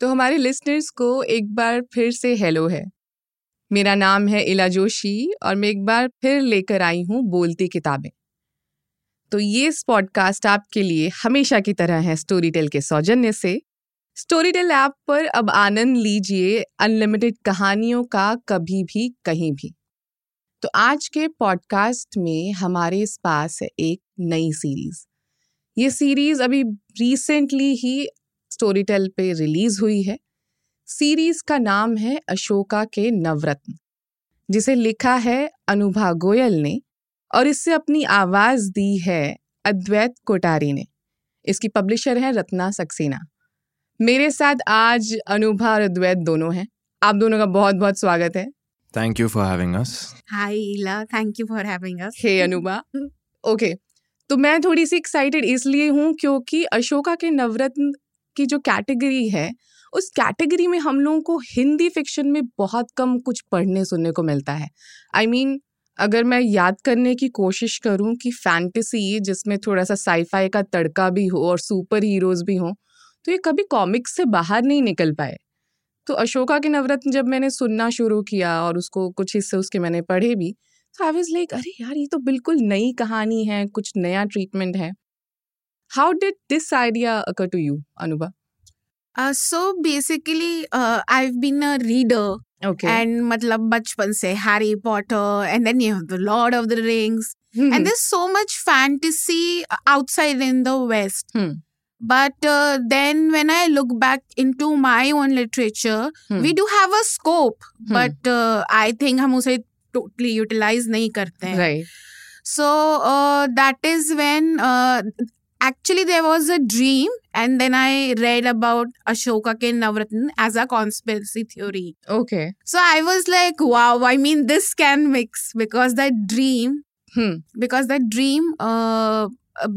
तो हमारे लिसनर्स को एक बार फिर से हेलो है। मेरा नाम है इला जोशी और मैं एक बार फिर लेकर आई हूँ बोलती किताबें। तो ये पॉडकास्ट आपके लिए हमेशा की तरह है स्टोरी टेल के सौजन्य से। स्टोरी टेल ऐप पर अब आनंद लीजिए अनलिमिटेड कहानियों का कभी भी, कहीं भी। तो आज के पॉडकास्ट में हमारे पास है एक नई सीरीज़ ये सीरीज़ अभी रिसेंटली ही स्टोरी टेल पे रिलीज़ हुई है। सीरीज़ का नाम है अशोका के नवरत्न जिसे लिखा है अनुभा गोयल ने और इससे अपनी आवाज़ दी है अद्वैत कोटारी ने। इसकी पब्लिशर है रत्ना सक्सेना। मेरे साथ आज अनुभा और अद्वैत दोनों हैं। आप दोनों का बहुत बहुत स्वागत है। Thank you for having us. Hi, Ila. Thank you for having us. Hey Anubha okay तो मैं थोड़ी सी एक्साइटेड इसलिए हूँ क्योंकि अशोका के नवरत्न की जो कैटेगरी है उस कैटेगरी में हम लोगों को हिंदी फिक्शन में बहुत कम कुछ पढ़ने सुनने को मिलता है। आई I मीन mean, अगर मैं याद करने की कोशिश करूँ कि फैंटेसी जिसमें थोड़ा सा साईफाई का तड़का भी हो और सुपर हीरोज भी हों तो ये कभी कॉमिक्स से बाहर नहीं निकल पाए। तो अशोका के नवरत्न जब मैंने सुनना शुरू किया और उसको कुछ हिस्से उसके मैंने पढ़े भी तो आई वॉज़ लाइक अरे यार ये तो बिल्कुल नई कहानी है कुछ नया ट्रीटमेंट है। How did this idea occur to you Anubha Uh, so basically, uh, I've been a reader, okay and मतलब बचपन से Harry Potter, and then you have the Lord of the Rings, and there's so much fantasy outside in the West. Hmm. But uh, then when I look back into my own literature, Hmm. we do have a scope, Hmm. but uh, I think हम उसे totally utilize नहीं करते हैं. Right So uh, that is when uh, actually there was a dream and then i read about ashoka k navratan as a conspiracy theory. Okay. So i was like wow i mean this can mix because that dream hmm. because that dream uh,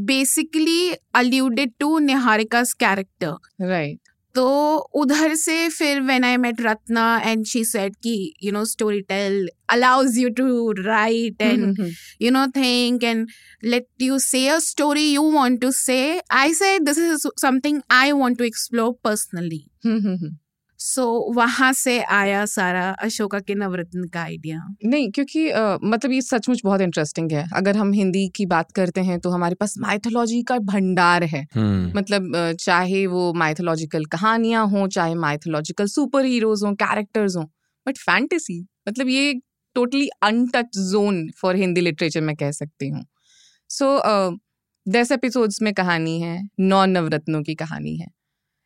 basically alluded to niharika's character. Right. तो उधर से फिर when I met Ratna and she said की you know Storytel allows you to write and you know think and let you say a story you want to say I say this is something I want to explore personally personally so वहाँ से आया सारा अशोका के नवरत्न का idea नहीं क्योंकि अ, मतलब ये सचमुच बहुत इंटरेस्टिंग है। अगर हम हिंदी की बात करते हैं तो हमारे पास माइथोलॉजी का भंडार है। Hmm. मतलब चाहे वो माइथोलॉजिकल कहानियाँ हों चाहे माइथोलॉजिकल सुपर हीरोज हों कैरेक्टर्स हों बट फैंटेसी मतलब ये totally untouch zone for Hindi literature मैं कह सकती हूँ। सो दस एपिसोड्स में कहानी है नौ नवरत्नों की कहानी है।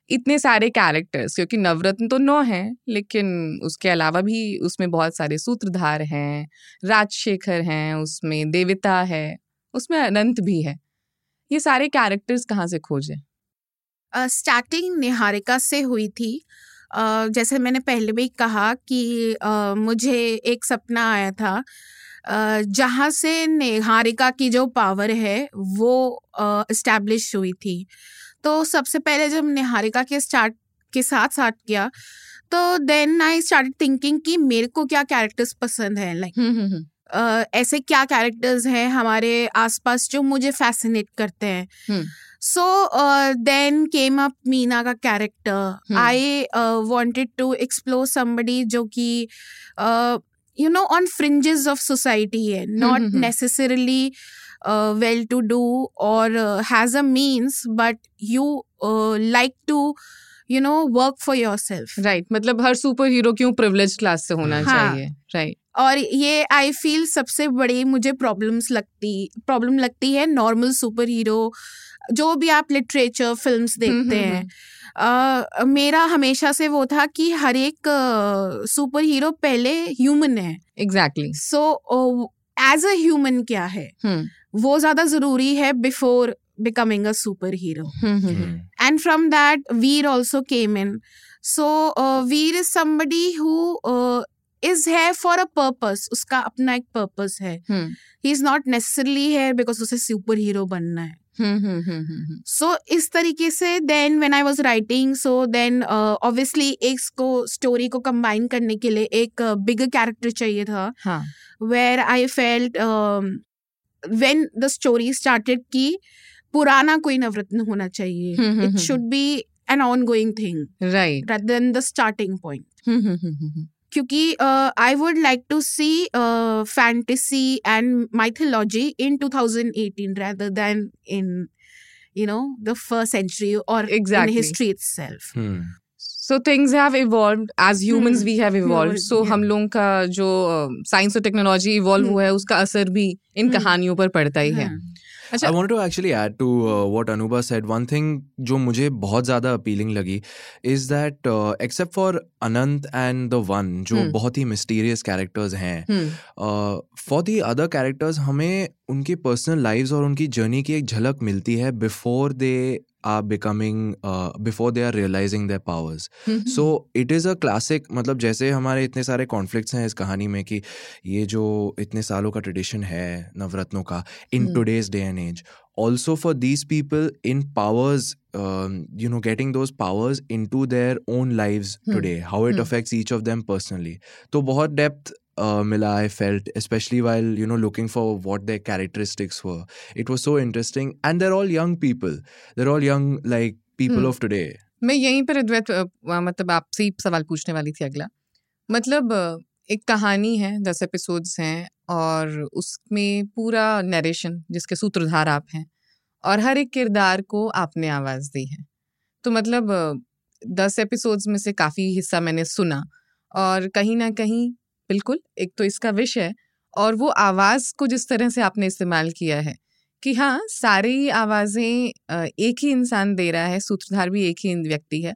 इतने सारे कैरेक्टर्स क्योंकि नवरत्न तो नौ हैं लेकिन उसके अलावा भी उसमें बहुत सारे सूत्रधार हैं राजशेखर हैं उसमें देविता है उसमें अनंत भी है। ये सारे कैरेक्टर्स कहाँ से खोजे? स्टार्टिंग uh, निहारिका से हुई थी। अ, जैसे मैंने पहले भी कहा कि अ, मुझे एक सपना आया था। अ, जहाँ से निहारिका की जो पावर है वो इस्टेब्लिश uh, हुई थी। तो सबसे पहले जब निहारिका के स्टार्ट के साथ स्टार्ट किया तो देन आई स्टार्ट थिंकिंग कि मेरे को क्या कैरेक्टर्स पसंद है लाइक हम्म ऐसे क्या कैरेक्टर्स हैं हमारे आसपास जो मुझे फैसिनेट करते हैं हम्म। So then came up Meena का character hmm. I wanted to explore somebody जो कि you know on fringes of society है not hmm, hmm. Necessarily well to do और has a means but you like to you know work for yourself right मतलब हर super hero क्यों privilege class से होना हाँ। चाहिए? राइट और ये आई फील सबसे बड़ी मुझे प्रॉब्लम्स लगती प्रॉब्लम लगती है नॉर्मल सुपर हीरो जो भी आप लिटरेचर फिल्म्स देखते हम्म, हैं। अ, मेरा हमेशा से वो था कि हर एक सुपर uh, हीरो पहले ह्यूमन है। Exactly so as a human क्या है? वो ज़्यादा ज़रूरी है before becoming a superhero and from that Veer also came in so Veer is somebody who is है फॉर अ पर्पज उसका अपना एक पर्पज है. ही इज़ नॉट नेसेसरली है बिकॉज़ उसे सुपर हीरो बनना है. Hmm, hmm, hmm, सो इस तरीके से then when I was writing so then obviously एक को स्टोरी को कम्बाइन करने के लिए एक uh, बिग कैरेक्टर चाहिए था. Where I felt when the story started कि पुराना कोई नवरत्न होना चाहिए। It should be an ongoing thing right then the starting point क्योंकि I would like to see fantasy and mythology in two thousand eighteen rather than in you know the first century और history itself so things have evolved as humans Hmm. we have evolved Evolved, so yeah. हम लोगों का जो science और technology evolve Hmm. हुआ है उसका असर भी इन Hmm. कहानियों पर पड़ता ही है हाँ. अच्छा I wanted to actually add to uh, what Anuba said. One thing जो मुझे बहुत ज़्यादा appealing लगी is that uh, except for Anant and the One जो Hmm. बहुत ही mysterious characters हैं हम्म uh, for the other characters हमें उनकी personal lives और उनकी journey की एक झलक मिलती है before they are becoming uh, before they are realizing their powers hmm, so it is a classic मतलब जैसे हमारे इतने सारे कॉन्फ्लिक्ट्स हैं इस कहानी में कि ये जो इतने सालों का ट्रेडिशन है नवरत्नों का in. Today's day and as also for these people in powers you know getting those powers into their own live Hmm. Today how it Hmm. Affects each of them personally तो बहुत मिला I felt specially while you know looking for what their characteristics were it was so interesting and they're all young people they're all young like people Hmm. Of today मैं यहीं पर अद्वैत मतलब आपसे ही सवाल पूछने वाली थी अगला। मतलब एक कहानी है दस एपिसोड्स हैं और उसमें पूरा नरेशन जिसके सूत्रधार आप हैं और हर एक किरदार को आपने आवाज़ दी है। तो मतलब दस एपिसोड्स में से काफ़ी हिस्सा मैंने सुना और कहीं ना कहीं बिल्कुल, एक तो इसका विषय और वो आवाज़ को जिस तरह से आपने इस्तेमाल किया है कि हाँ सारी आवाज़ें एक ही इंसान दे रहा है, सूत्रधार भी एक ही व्यक्ति है।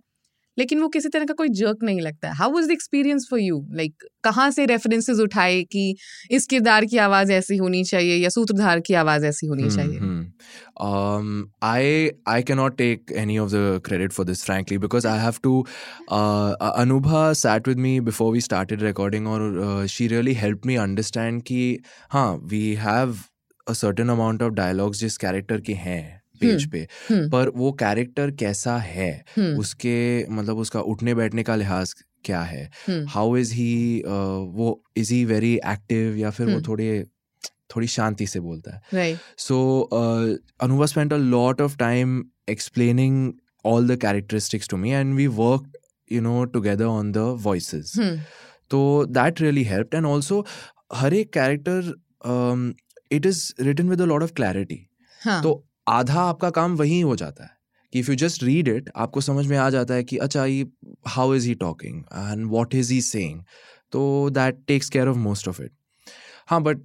लेकिन वो किसी तरह का कोई जर्क नहीं लगता how was the experience for you like कहाँ से रेफरेंसेज उठाए कि इस किरदार की आवाज़ ऐसी होनी चाहिए या सूत्रधार की आवाज़ ऐसी होनी चाहिए? I I not take any of the credit for this frankly because I have to Anubha sat with me before we started recording और she really help me understand कि हाँ we have a certain amount of dialogues जिस character के हैं। Page हम्म, पे। हम्म। पर वो character कैसा है? हम्म। उसके मतलब उसका उठने बैठने का लिहाज क्या है? हाउ इज़ ही वो इज़ ही वेरी एक्टिव या फिर वो थोड़े थोड़ी शांति से बोलता है? So Anubhav spend a lot of time explaining all the characteristics to me and we work you know together on the voice तो that really help and also हर एक character it is written with a lot of clarity तो आधा आपका काम वहीं हो जाता है। कि if you just read it आपको समझ में आ जाता है कि अच्छा ये how is he talking and what is he saying तो that takes care of most of it हाँ but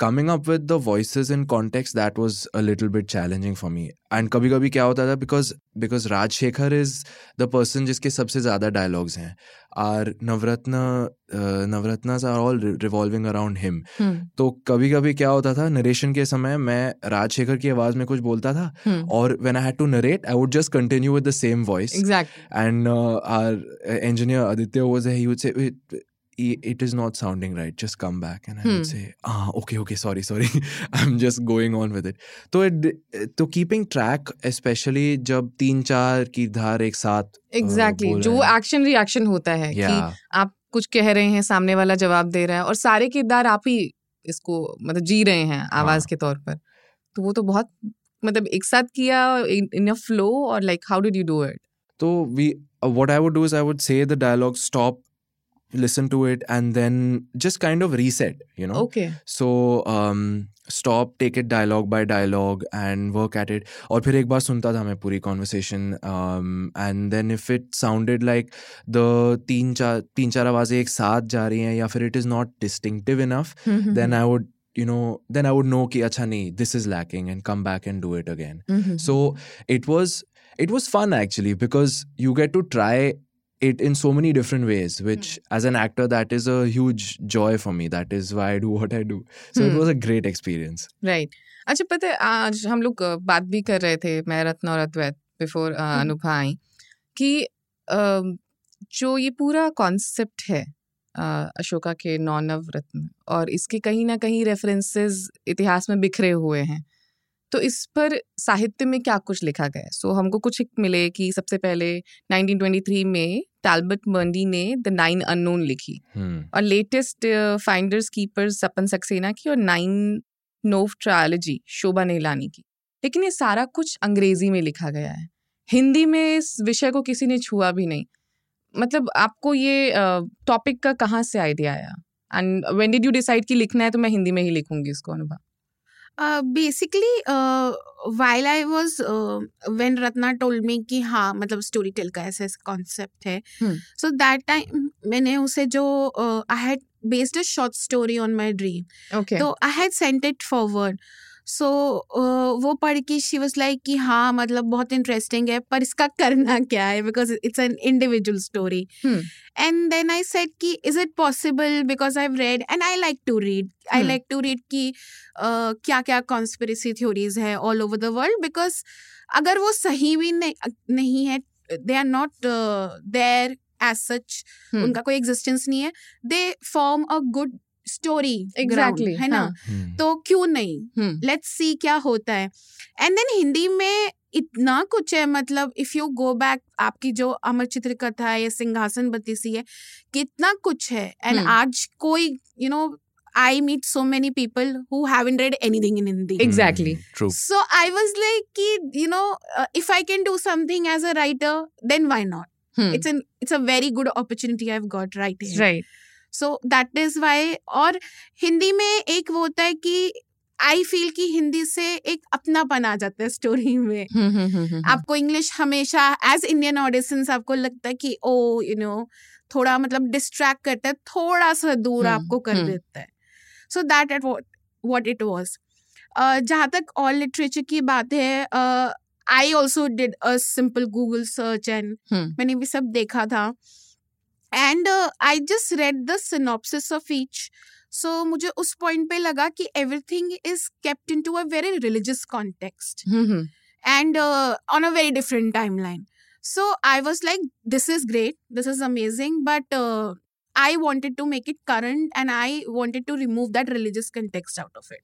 coming up with the voices in context that was a little bit challenging for me and कभी कभी क्या होता था because because Rajshekhar is the person जिसके सबसे ज़्यादा डायलॉग्स हैं। Are Navratna Navratnas are all revolving around him तो कभी कभी क्या होता था नरेशन के समय मैं राजशेखर की आवाज़ में कुछ बोलता था हम्म, और when I had to narrate I would just continue with the same voice and our engineer Aditya was there he would say "Wait, i- it is not sounding right just come back and I say okay okay sorry sorry I am just going on with it तो तो keeping track specially जब तीन चार की धार एक साथ exactly exactly. uh, जो एक्शन रिएक्शन होता है yeah. कि आप कुछ कह रहे हैं सामने वाला जवाब दे रहा है और सारे किरदार आप ही इसको मतलब जी रहे हैं आवाज़ हाँ. के तौर पर। तो वो तो बहुत मतलब एक साथ किया इन अ फ्लो और like how did you do it तो we what I would do is I would say the dialogue stop listen to it, and then just kind of reset. You know. Okay So um, stop, take it dialogue by dialogue, and work at it. और फिर एक बार सुनता था मैं पूरी conversation, um, and then if it sounded like the तीन चार तीन चार आवाजें एक साथ जा रही हैं या फिर it is not distinctive enough, Hmm. then I would you know then I would know कि अच्छा नहीं this is lacking and come back and do it again. Hmm. So it was it was fun actually because you get to try it in so many different ways which mm. as an actor that is a huge joy for me that is why i do what i do so mm. it Hmm. was a great experience right अच्छा पता है आज हम लोग बात भी कर रहे थे मैं रत्न और अद्वैत बिफोर अनुभा आई कि जो ये पूरा कॉन्सेप्ट है अशोका के नौ रत्न और इसके कहीं ना कहीं रेफरेंसेस इतिहास में बिखरे हुए हैं तो इस पर साहित्य में क्या कुछ लिखा गया है सो हमको कुछ मिले कि सबसे पहले 1923 में टालबट मंडी ने द नाइन अननोन लिखी। hmm. और latest finders keepers Sapan Saxena की और नाइन नोव ट्रायोलॉजी शोभा नेलानी की। लेकिन ये सारा कुछ अंग्रेज़ी में लिखा गया है। हिंदी में इस विषय को किसी ने छुआ भी नहीं। मतलब आपको ये टॉपिक का कहाँ से आइडिया आया? And when did you decide कि लिखना है तो मैं हिंदी में ही लिखूँगी इसको Anubhav? Basically while I was when Ratna told me कि हाँ मतलब स्टोरी टेल का ऐसा कॉन्सेप्ट है सो दैट टाइम मैंने उसे जो I had based a short story on my dream तो I had sent it forward so uh, वो पढ़ के शी वॉज़ लाइक कि हाँ मतलब बहुत इंटरेस्टिंग है पर इसका करना क्या है? Because it's an individual story and then I said कि is it possible because I read and I like to read I like to read कि क्या क्या कॉन्स्परेसी थ्योरीज है all over the world because अगर वो सही भी नहीं नहीं है they are not there as such उनका कोई एग्जिस्टेंस नहीं है. They form a good story exactly है ना? हाँ. Hmm. तो क्यों नहीं? Hmm. लेट्स सी क्या होता है. एंड देन हिंदी में इतना कुछ है मतलब इफ़ यू गो बैक आपकी जो अमर चित्र कथा है सिंहासन बतीसी है कितना कुछ है. And hmm. आज कोई you know I meet so many people who haven't read anything in Hindi exactly true so I was like कि you know if I can do something as a writer then why not it's an it's a very good opportunity I have got writing right so that is why और हिंदी में एक वो होता है कि आई feel कि हिंदी से एक अपनापन आ जाता है स्टोरी में। हम्म, हम्म, हम्म, आपको इंग्लिश हमेशा एज इंडियन ऑडियंस आपको लगता है कि ओ यू नो थोड़ा मतलब डिस्ट्रैक्ट करता है थोड़ा सा दूर आपको कर देता है। So that at what it was जहाँ तक ऑल लिटरेचर की बात है I also did a simple Google search and मैंने भी सब देखा था। And I just read the synopsis of each so मुझे उस पॉइंट पे लगा कि everything is kept into a very religious context and on a very different timeline so I was like this is great this is amazing but I wanted to make it current and I wanted to remove that religious context out of it.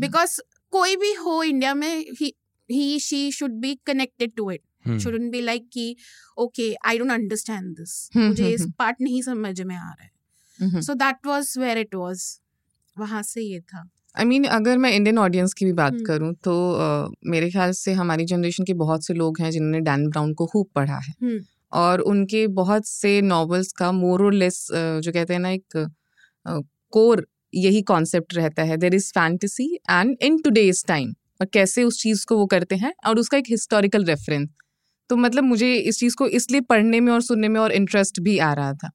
because कोई भी हो India में he, he she should be connected to it. Shouldn't be like कि okay I don't understand this मुझे इस part नहीं समझ में आ रहा है। So that was where it was वहाँ से ये था। आई I मीन mean, अगर मैं इंडियन ऑडियंस की भी बात hmm. करूँ तो uh, मेरे ख्याल से हमारी जनरेशन के बहुत से लोग हैं जिन्होंने डैन ब्राउन को खूब पढ़ा है। Hmm. और उनके बहुत से नॉवेल्स का मोर और लेस जो कहते हैं ना एक कोर uh, यही कॉन्सेप्ट रहता है। There is fantasy and in today's time और कैसे उस चीज़ को वो करते हैं और उसका एक हिस्टोरिकल रेफरेंस तो मतलब मुझे इस चीज़ को इसलिए पढ़ने में और सुनने में और इंटरेस्ट भी आ रहा था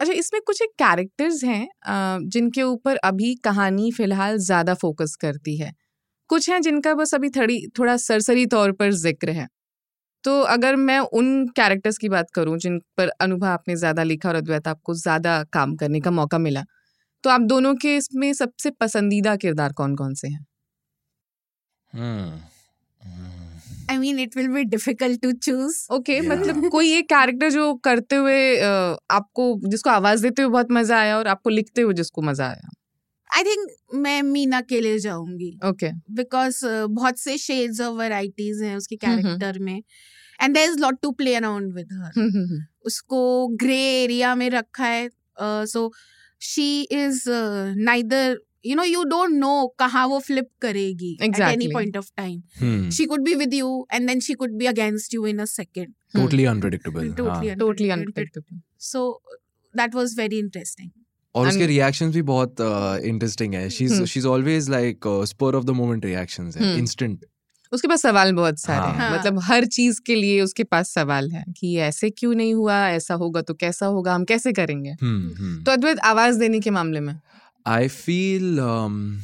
अच्छा इसमें कुछ एक कैरेक्टर्स हैं जिनके ऊपर अभी कहानी फ़िलहाल ज़्यादा फोकस करती है कुछ हैं जिनका बस अभी थोड़ी, थोड़ा सरसरी तौर पर ज़िक्र है तो अगर मैं उन कैरेक्टर्स की बात करूँ, जिन पर अनुभव आपने ज़्यादा लिखा और अद्वैत आपको ज़्यादा काम करने का मौका मिला तो आप दोनों के इसमें सबसे पसंदीदा किरदार कौन कौन से हैं. Hmm. I mean it will be difficult to choose okay मतलब कोई एक कैरेक्टर जो करते हुए आपको जिसको आवाज़ देते हुए बहुत मज़ा आया और आपको लिखते हुए जिसको मज़ा आया? आई थिंक मैं मीना के लिए जाऊँगी। ओके बिकॉज़ बहुत से शेड्स ऑफ़ वैरायटीज हैं उसके कैरेक्टर में। And there is lot to play around with her उसको ग्रे एरिया में रखा है। So she is neither you know you don't know कहाँ वो फ्लिप करेगी at any point of time she could be with you and then she could be against you in a second totally unpredictable totally unpredictable so that was very interesting और उसके reactions भी बहुत interesting है. She is she is always like spur of the moment reactions है. Instant उसके पास सवाल बहुत सारे हाँ। हैं. मतलब हर चीज़ के लिए उसके पास सवाल है कि ऐसे क्यों नहीं हुआ? ऐसा होगा तो कैसा होगा? हम कैसे करेंगे? हुँ, हुँ. तो अद्वैत आवाज़ देने के मामले में। I feel um,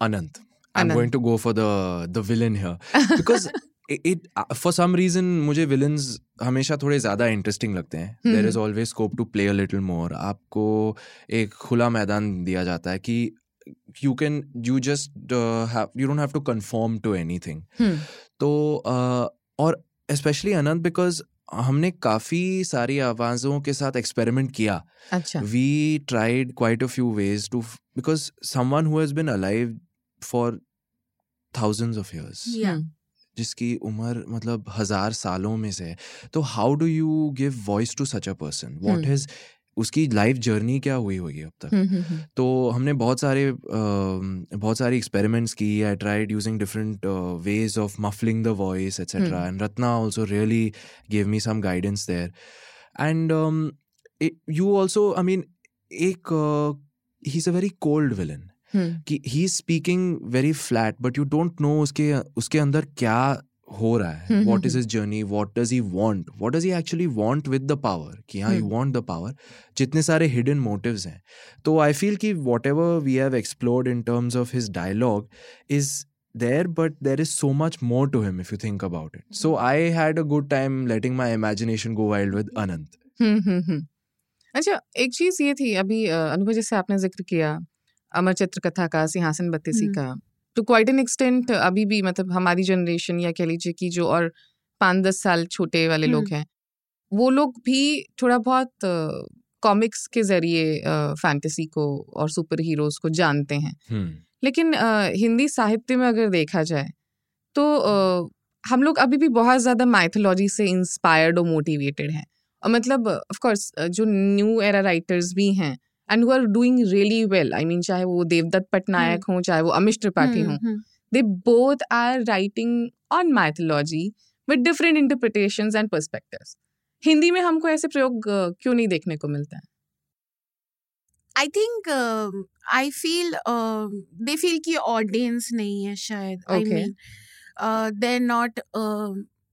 Anant. I'm going to go for the the villain here. Because it, uh, for some reason मुझे villains हमेशा थोड़े ज़्यादा इंटरेस्टिंग लगते हैं। There is always scope to play a little more आपको एक खुला मैदान दिया जाता है कि you can you just you don't have to conform to anything तो uh, और स्पेशली अनंत बिकॉज़ हमने काफ़ी सारी आवाजों के साथ एक्सपेरिमेंट किया। अच्छा। We tried quite a few ways too because someone who has been alive for thousands of years जिसकी उम्र मतलब हज़ार सालों में से है तो how do you give voice to such a person what is उसकी लाइफ जर्नी क्या हुई होगी अब तक? हम्म, हम्म, हम्म, तो हमने बहुत सारे बहुत सारे एक्सपेरिमेंट्स की I tried using different ways of muffling the voice etcetera. And Ratna also really give me some guidance there and you also I mean एक he is a very cold villain कि he is speaking very flat but you don't know उसके उसके अंदर क्या हो रहा है. What is his journey what does he want what does he actually want with the power कि हाँ यू। वॉन्ट द पावर जितने सारे हिडन मोटिव्स हैं. तो आई फील कि whatever we have explored in terms of his dialogue is there but there is so much more to him if you think about it. So i had a good time letting my imagination go wild with anant. Hmm, hmm, hmm. अच्छा एक चीज़ ये थी अभी अनुभव जैसे आपने ज़िक्र किया अमर चित्र कथा का सिंहासन बत्तीसी हम्म। का टू क्वाइट एन एक्सटेंट अभी भी मतलब हमारी जनरेशन या कह लीजिए कि जो और पाँच दस साल छोटे वाले लोग हैं वो लोग भी थोड़ा बहुत कॉमिक्स के ज़रिए फैंटेसी को और सुपर हीरोज को जानते हैं। hmm. लेकिन हिंदी साहित्य में अगर देखा जाए तो हम लोग अभी भी बहुत ज़्यादा माइथोलॉजी से इंस्पायर्ड और मोटिवेटेड हैं। और मतलब ऑफ़ कोर्स जो न्यू एरा राइटर्स भी हैं and who are doing really well I mean चाहे वो देवदत्त पटनायक हों चाहे वो अमिश त्रिपाठी हों हम्म, they both are writing on mythology with different interpretations and perspectives Hindi में हमको ऐसे प्रयोग क्यों नहीं देखने को मिलता? है I think I feel they feel कि ऑडियंस नहीं है शायद I mean they not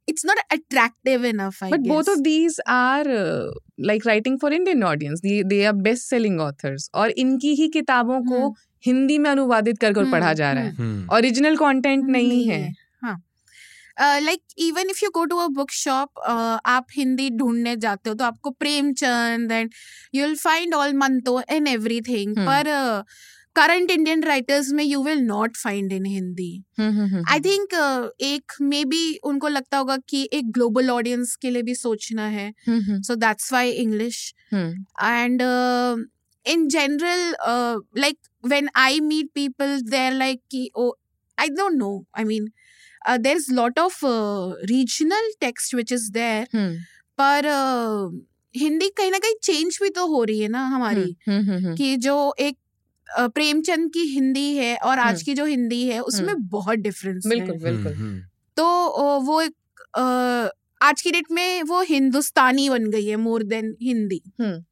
it's not attractive enough I But guess. both of these are uh, like writing for Indian audience. They, they are best-selling authors. और इनकी ही किताबों को हम्म। हिंदी में अनुवादित कर कर हम्म, पढ़ा जा रहा है Hmm. ओरिजिनल कंटेंट नहीं है हाँ like even if you go to a book shop आप हिंदी ढूँढने जाते हो तो आपको Premchand and you will find all Manto and everything hmm. पर करंट इंडियन राइटर्स में you will not find in Hindi I think एक मे बी उनको लगता होगा कि एक ग्लोबल ऑडियंस के लिए भी सोचना है। So that's why English and in general like when I meet people there like की ओ I don't know I mean there is lot of regional text which is there पर uh, हिंदी कहीं ना कहीं चेंज भी तो हो रही है ना हमारी। हम्म, हम्म, हम्म, कि जो एक प्रेमचंद की हिंदी है और आज हम्म। की जो हिंदी है उसमें बहुत डिफरेंस बिल्कुल बिल्कुल। Hmm. तो uh, वो एक uh, आज की डेट में वो हिंदुस्तानी बन गई है more than Hindi. Hmm.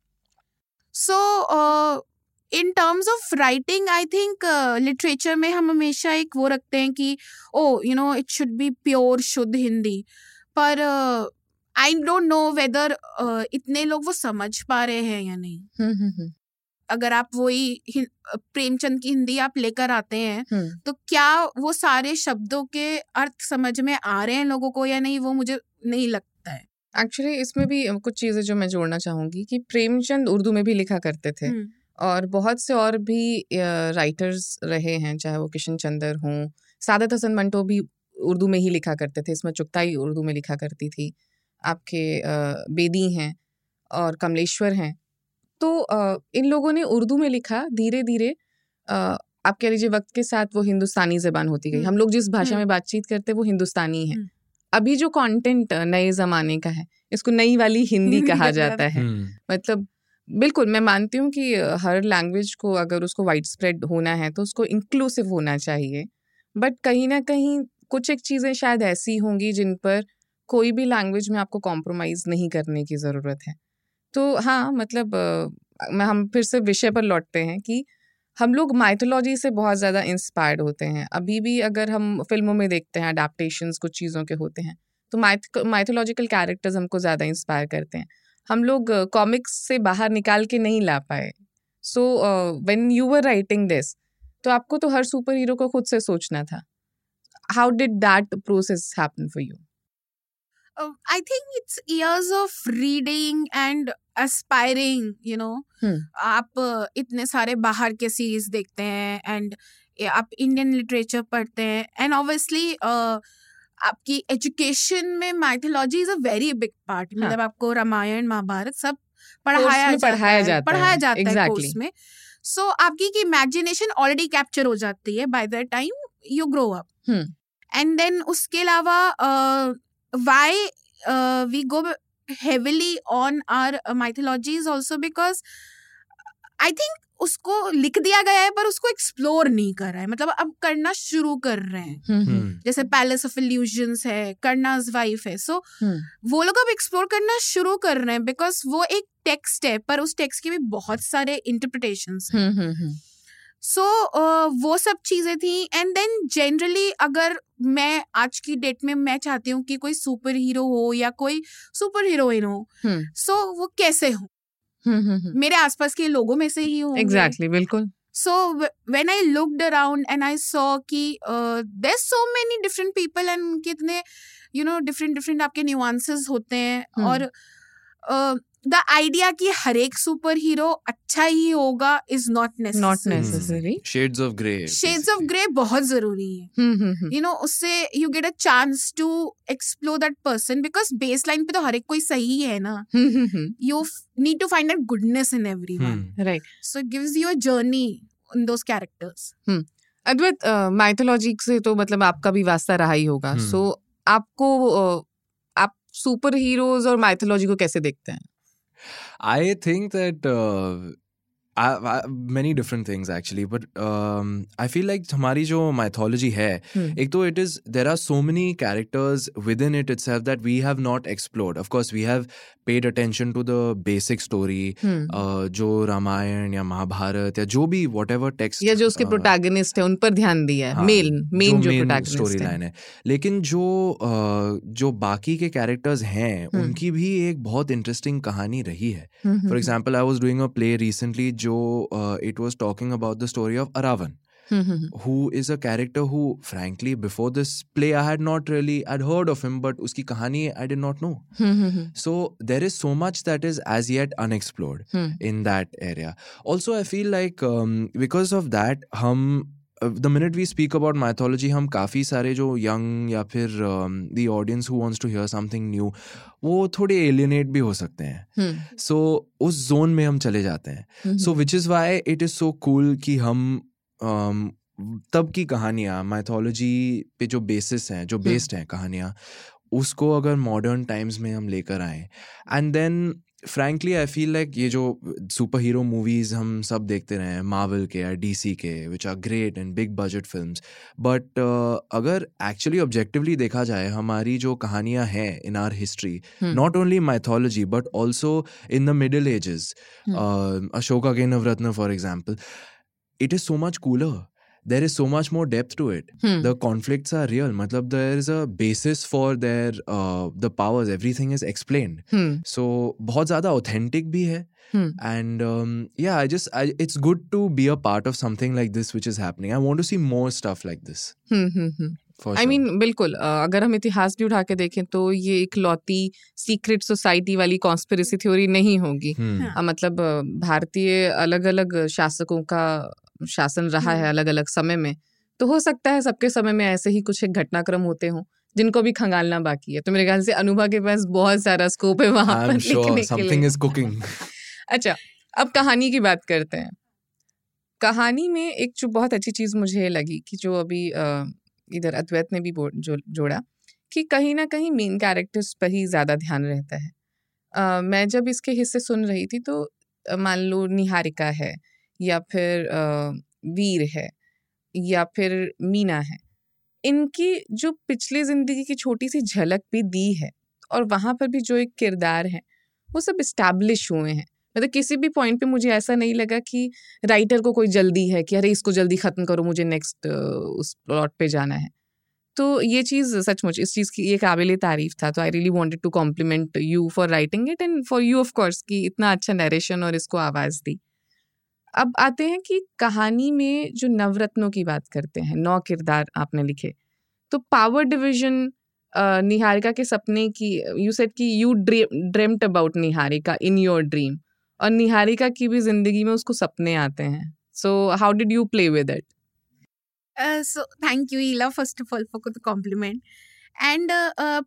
So in terms of writing I think literature में हम हमेशा एक वो रखते हैं कि ओ you know it should be pure शुद्ध हिंदी। पर आई डोंट नो वेदर इतने लोग वो समझ पा रहे हैं या नहीं। अगर आप वही प्रेमचंद की हिंदी आप लेकर आते हैं तो क्या वो सारे शब्दों के अर्थ समझ में आ रहे हैं लोगों को या नहीं वो मुझे नहीं लगता है। एक्चुअली इसमें भी कुछ चीज़ें जो मैं जोड़ना चाहूँगी कि प्रेमचंद उर्दू में भी लिखा करते थे और बहुत से और भी राइटर्स रहे हैं चाहे वो किशन चंदर हों सादत हसन मंटो भी उर्दू में ही लिखा करते थे इसमें चुगताई उर्दू में लिखा करती थी। आपके बेदी हैं और कमलेश्वर हैं तो अ, इन लोगों ने उर्दू में लिखा धीरे धीरे आप कह लीजिए वक्त के साथ वो हिंदुस्तानी जबान होती गई। हम्म, हम लोग जिस भाषा हम्म। में बातचीत करते हैं वो हिंदुस्तानी है। हम्म। अभी जो कंटेंट नए जमाने का है इसको नई वाली हिंदी कहा जाता है. मतलब बिल्कुल मैं मानती हूँ कि हर लैंग्वेज को अगर उसको वाइड स्प्रेड होना है तो उसको इंक्लूसिव होना चाहिए। बट कहीं ना कहीं कुछ एक चीज़ें शायद ऐसी होंगी जिन पर कोई भी लैंग्वेज में आपको कॉम्प्रोमाइज़ नहीं करने की ज़रूरत है। तो हाँ मतलब मैं, हम फिर से विषय पर लौटते हैं कि हम लोग माइथोलॉजी से बहुत ज़्यादा इंस्पायर्ड होते हैं। अभी भी अगर हम फ़िल्मों में देखते हैं अडेप्टेशंस कुछ चीज़ों के होते हैं तो माइथोलॉजिकल कैरेक्टर्स हमको ज़्यादा इंस्पायर करते हैं। हम लोग कॉमिक्स से बाहर निकाल के नहीं ला पाए। So when you were writing this तो आपको तो हर सुपर हीरो को खुद से सोचना था। How did that process happen for you uh, I think it's years of reading and aspiring, you know. Hmm. आप uh, इतने सारे बाहर के सीरीज़ देखते हैं एंड आप इंडियन लिटरेचर पढ़ते हैं एंड ऑब्वियसली आपकी एजुकेशन में mythology is a very big part. मतलब आपको रामायण महाभारत सब पढ़ाया जाता पढ़ाया है जाता पढ़ाया है, जाता है exactly. कोर्स में सो आपकी की इमेजिनेशन ऑलरेडी कैप्चर हो जाती है by the time you grow up. And then उसके अलावा why we go heavily on our uh, mythologies also because I think उसको लिख दिया गया है पर उसको एक्सप्लोर नहीं कर रहा है। मतलब अब करना शुरू कर रहे हैं। हम्म, जैसे पैलेस ऑफ़ इल्यूजन्स है कर्नाज वाइफ है। सो हम्म, वो लोग अब एक्सप्लोर करना शुरू कर रहे हैं बिकॉज़ वो एक टेक्स्ट है पर उस टेक्स्ट के भी बहुत सारे इंटरप्रिटेशन हैं। हम्म, हम्म, हम्म, सो वो सब चीज़ें थी एंड देन जनरली अगर मैं आज की डेट में मैं चाहती हूँ कि कोई सुपर हीरो हो या कोई सुपर हीरोइन हो हम्म, सो वो कैसे हो हम्म, हम्म। मेरे आसपास के लोगों में से ही हो एग्जैक्टली exactly, बिल्कुल so w- when i looked around and i saw कि uh, there's so many different people and कितने you know different different आपके nuances होते हैं। और द आइडिया कि हर एक सुपर हीरो अच्छा ही होगा is not not necessary. Shades of grey shades of grey बहुत ज़रूरी है। Hmm, hmm, hmm, you know उससे you get a chance to explore that person because baseline पे तो हर एक कोई सही है ना। You need to find that goodness in every one right so it gives you a journey in those characters. Advait mythology से तो मतलब आपका भी वास्ता रहा ही होगा। सो आपको आप सुपर हीरोज और माइथोलॉजी को कैसे देखते हैं? I think that uh, I, I, many different things actually, but um, I feel like हमारी जो mythology है हम्म, एक तो it is there are so many characters within it itself that we have not explored. Of course, we have paid attention to the basic story. Hmm, uh, जो रामायण या महाभारत या जो भी whatever text या जो उसके uh, प्रोटैगनिस्ट है उन पर ध्यान दिया है हाँ, मेन मेन जो स्टोरी लाइन है। लेकिन जो uh, जो बाकी के कैरेक्टर्स हैं हम्म। उनकी भी एक बहुत इंटरेस्टिंग कहानी रही है। For example I was doing a play recently जो it was talking about the story of Aravan who is a character who frankly before this play i had not really i'd heard of him but uski kahani i did not know hmm, hmm, hmm, so there is so much that is as yet unexplored hmm, in that area also i feel like um, because of that hum the minute we speak about mythology हम काफ़ी सारे जो young या फिर the audience who wants to hear something new वो थोड़े alienate भी हो सकते हैं हम्म, सो उस जोन में हम चले जाते हैं हम्म, so which is why it is so cool कि हम um, तब की कहानियाँ माइथोलॉजी पे जो बेसिस हैं जो। बेस्ड हैं कहानियाँ उसको अगर मॉडर्न टाइम्स में हम लेकर आए and then frankly I feel like ये जो सुपर हीरो मूवीज़ हम सब देखते रहे हैं मार्वल के या डी सी के which are great and big budget film but अगर एक्चुअली ऑब्जेक्टिवली देखा जाए हमारी जो कहानियाँ हैं in our history. Not only mythology but also in the middle ages. Ashoka के नवरत्न for example it is so much cooler there is so much more depth to it hmm, the conflicts are real matlab there is a basis for their uh, the powers everything is explained hmm, so बहुत ज़्यादा authentic भी है hmm, and um, yeah i just I, it's good to be a part of something like this which is happening i want to see more stuff like this hmm, hmm, hmm. for I sure mean बिल्कुल अ, अगर हम इतिहास भी उठा के देखें तो ये एक लौती सीक्रेट सोसाइटी वाली कॉन्स्पिरेसी थ्योरी नहीं होगी Hmm. अ, मतलब अ, भारतीय अलग अलग शासकों का शासन रहा है हम्म। अलग अलग समय में तो हो सकता है सबके समय में ऐसे ही कुछ एक घटनाक्रम होते हों जिनको भी खंगालना बाकी है। तो मेरे ख्याल से अनुभा के पास बहुत सारा स्कोप है वहाँ पर sure लिखने के something is cooking. अच्छा अब कहानी की बात करते हैं। कहानी में एक जो बहुत अच्छी चीज़ मुझे लगी कि जो अभी इधर अद्वैत ने भी जो जोड़ा कि कहीं ना कहीं मेन कैरेक्टर्स पर ही ज़्यादा ध्यान रहता है। अ, मैं जब इसके हिस्से सुन रही थी तो मान लो निहारिका है या फिर वीर है या फिर मीना है। इनकी जो पिछली ज़िंदगी की छोटी सी झलक भी दी है और वहाँ पर भी जो एक किरदार है, वो सब इस्टेब्लिश हुए हैं। मतलब किसी भी पॉइंट पे मुझे ऐसा नहीं लगा कि राइटर को कोई जल्दी है कि अरे, इसको जल्दी खत्म करो, मुझे नेक्स्ट उस प्लॉट पे जाना है। तो ये चीज़ सचमुच, इस चीज़ की ये काबिल तारीफ़ था। तो I really wanted to compliment you for writing it and for you of course कि इतना अच्छा नरेशन और इसको आवाज़ दी। अब आते हैं कि कहानी में जो नवरत्नों की बात करते हैं, नौ किरदार आपने लिखे तो पावर डिवीज़न निहारिका के सपने की, यू सेट कि you dreamed about Niharika in your dream, और निहारिका की भी ज़िंदगी में उसको सपने आते हैं। So, how did you play with it? So, thank you Ela first of all for the compliment and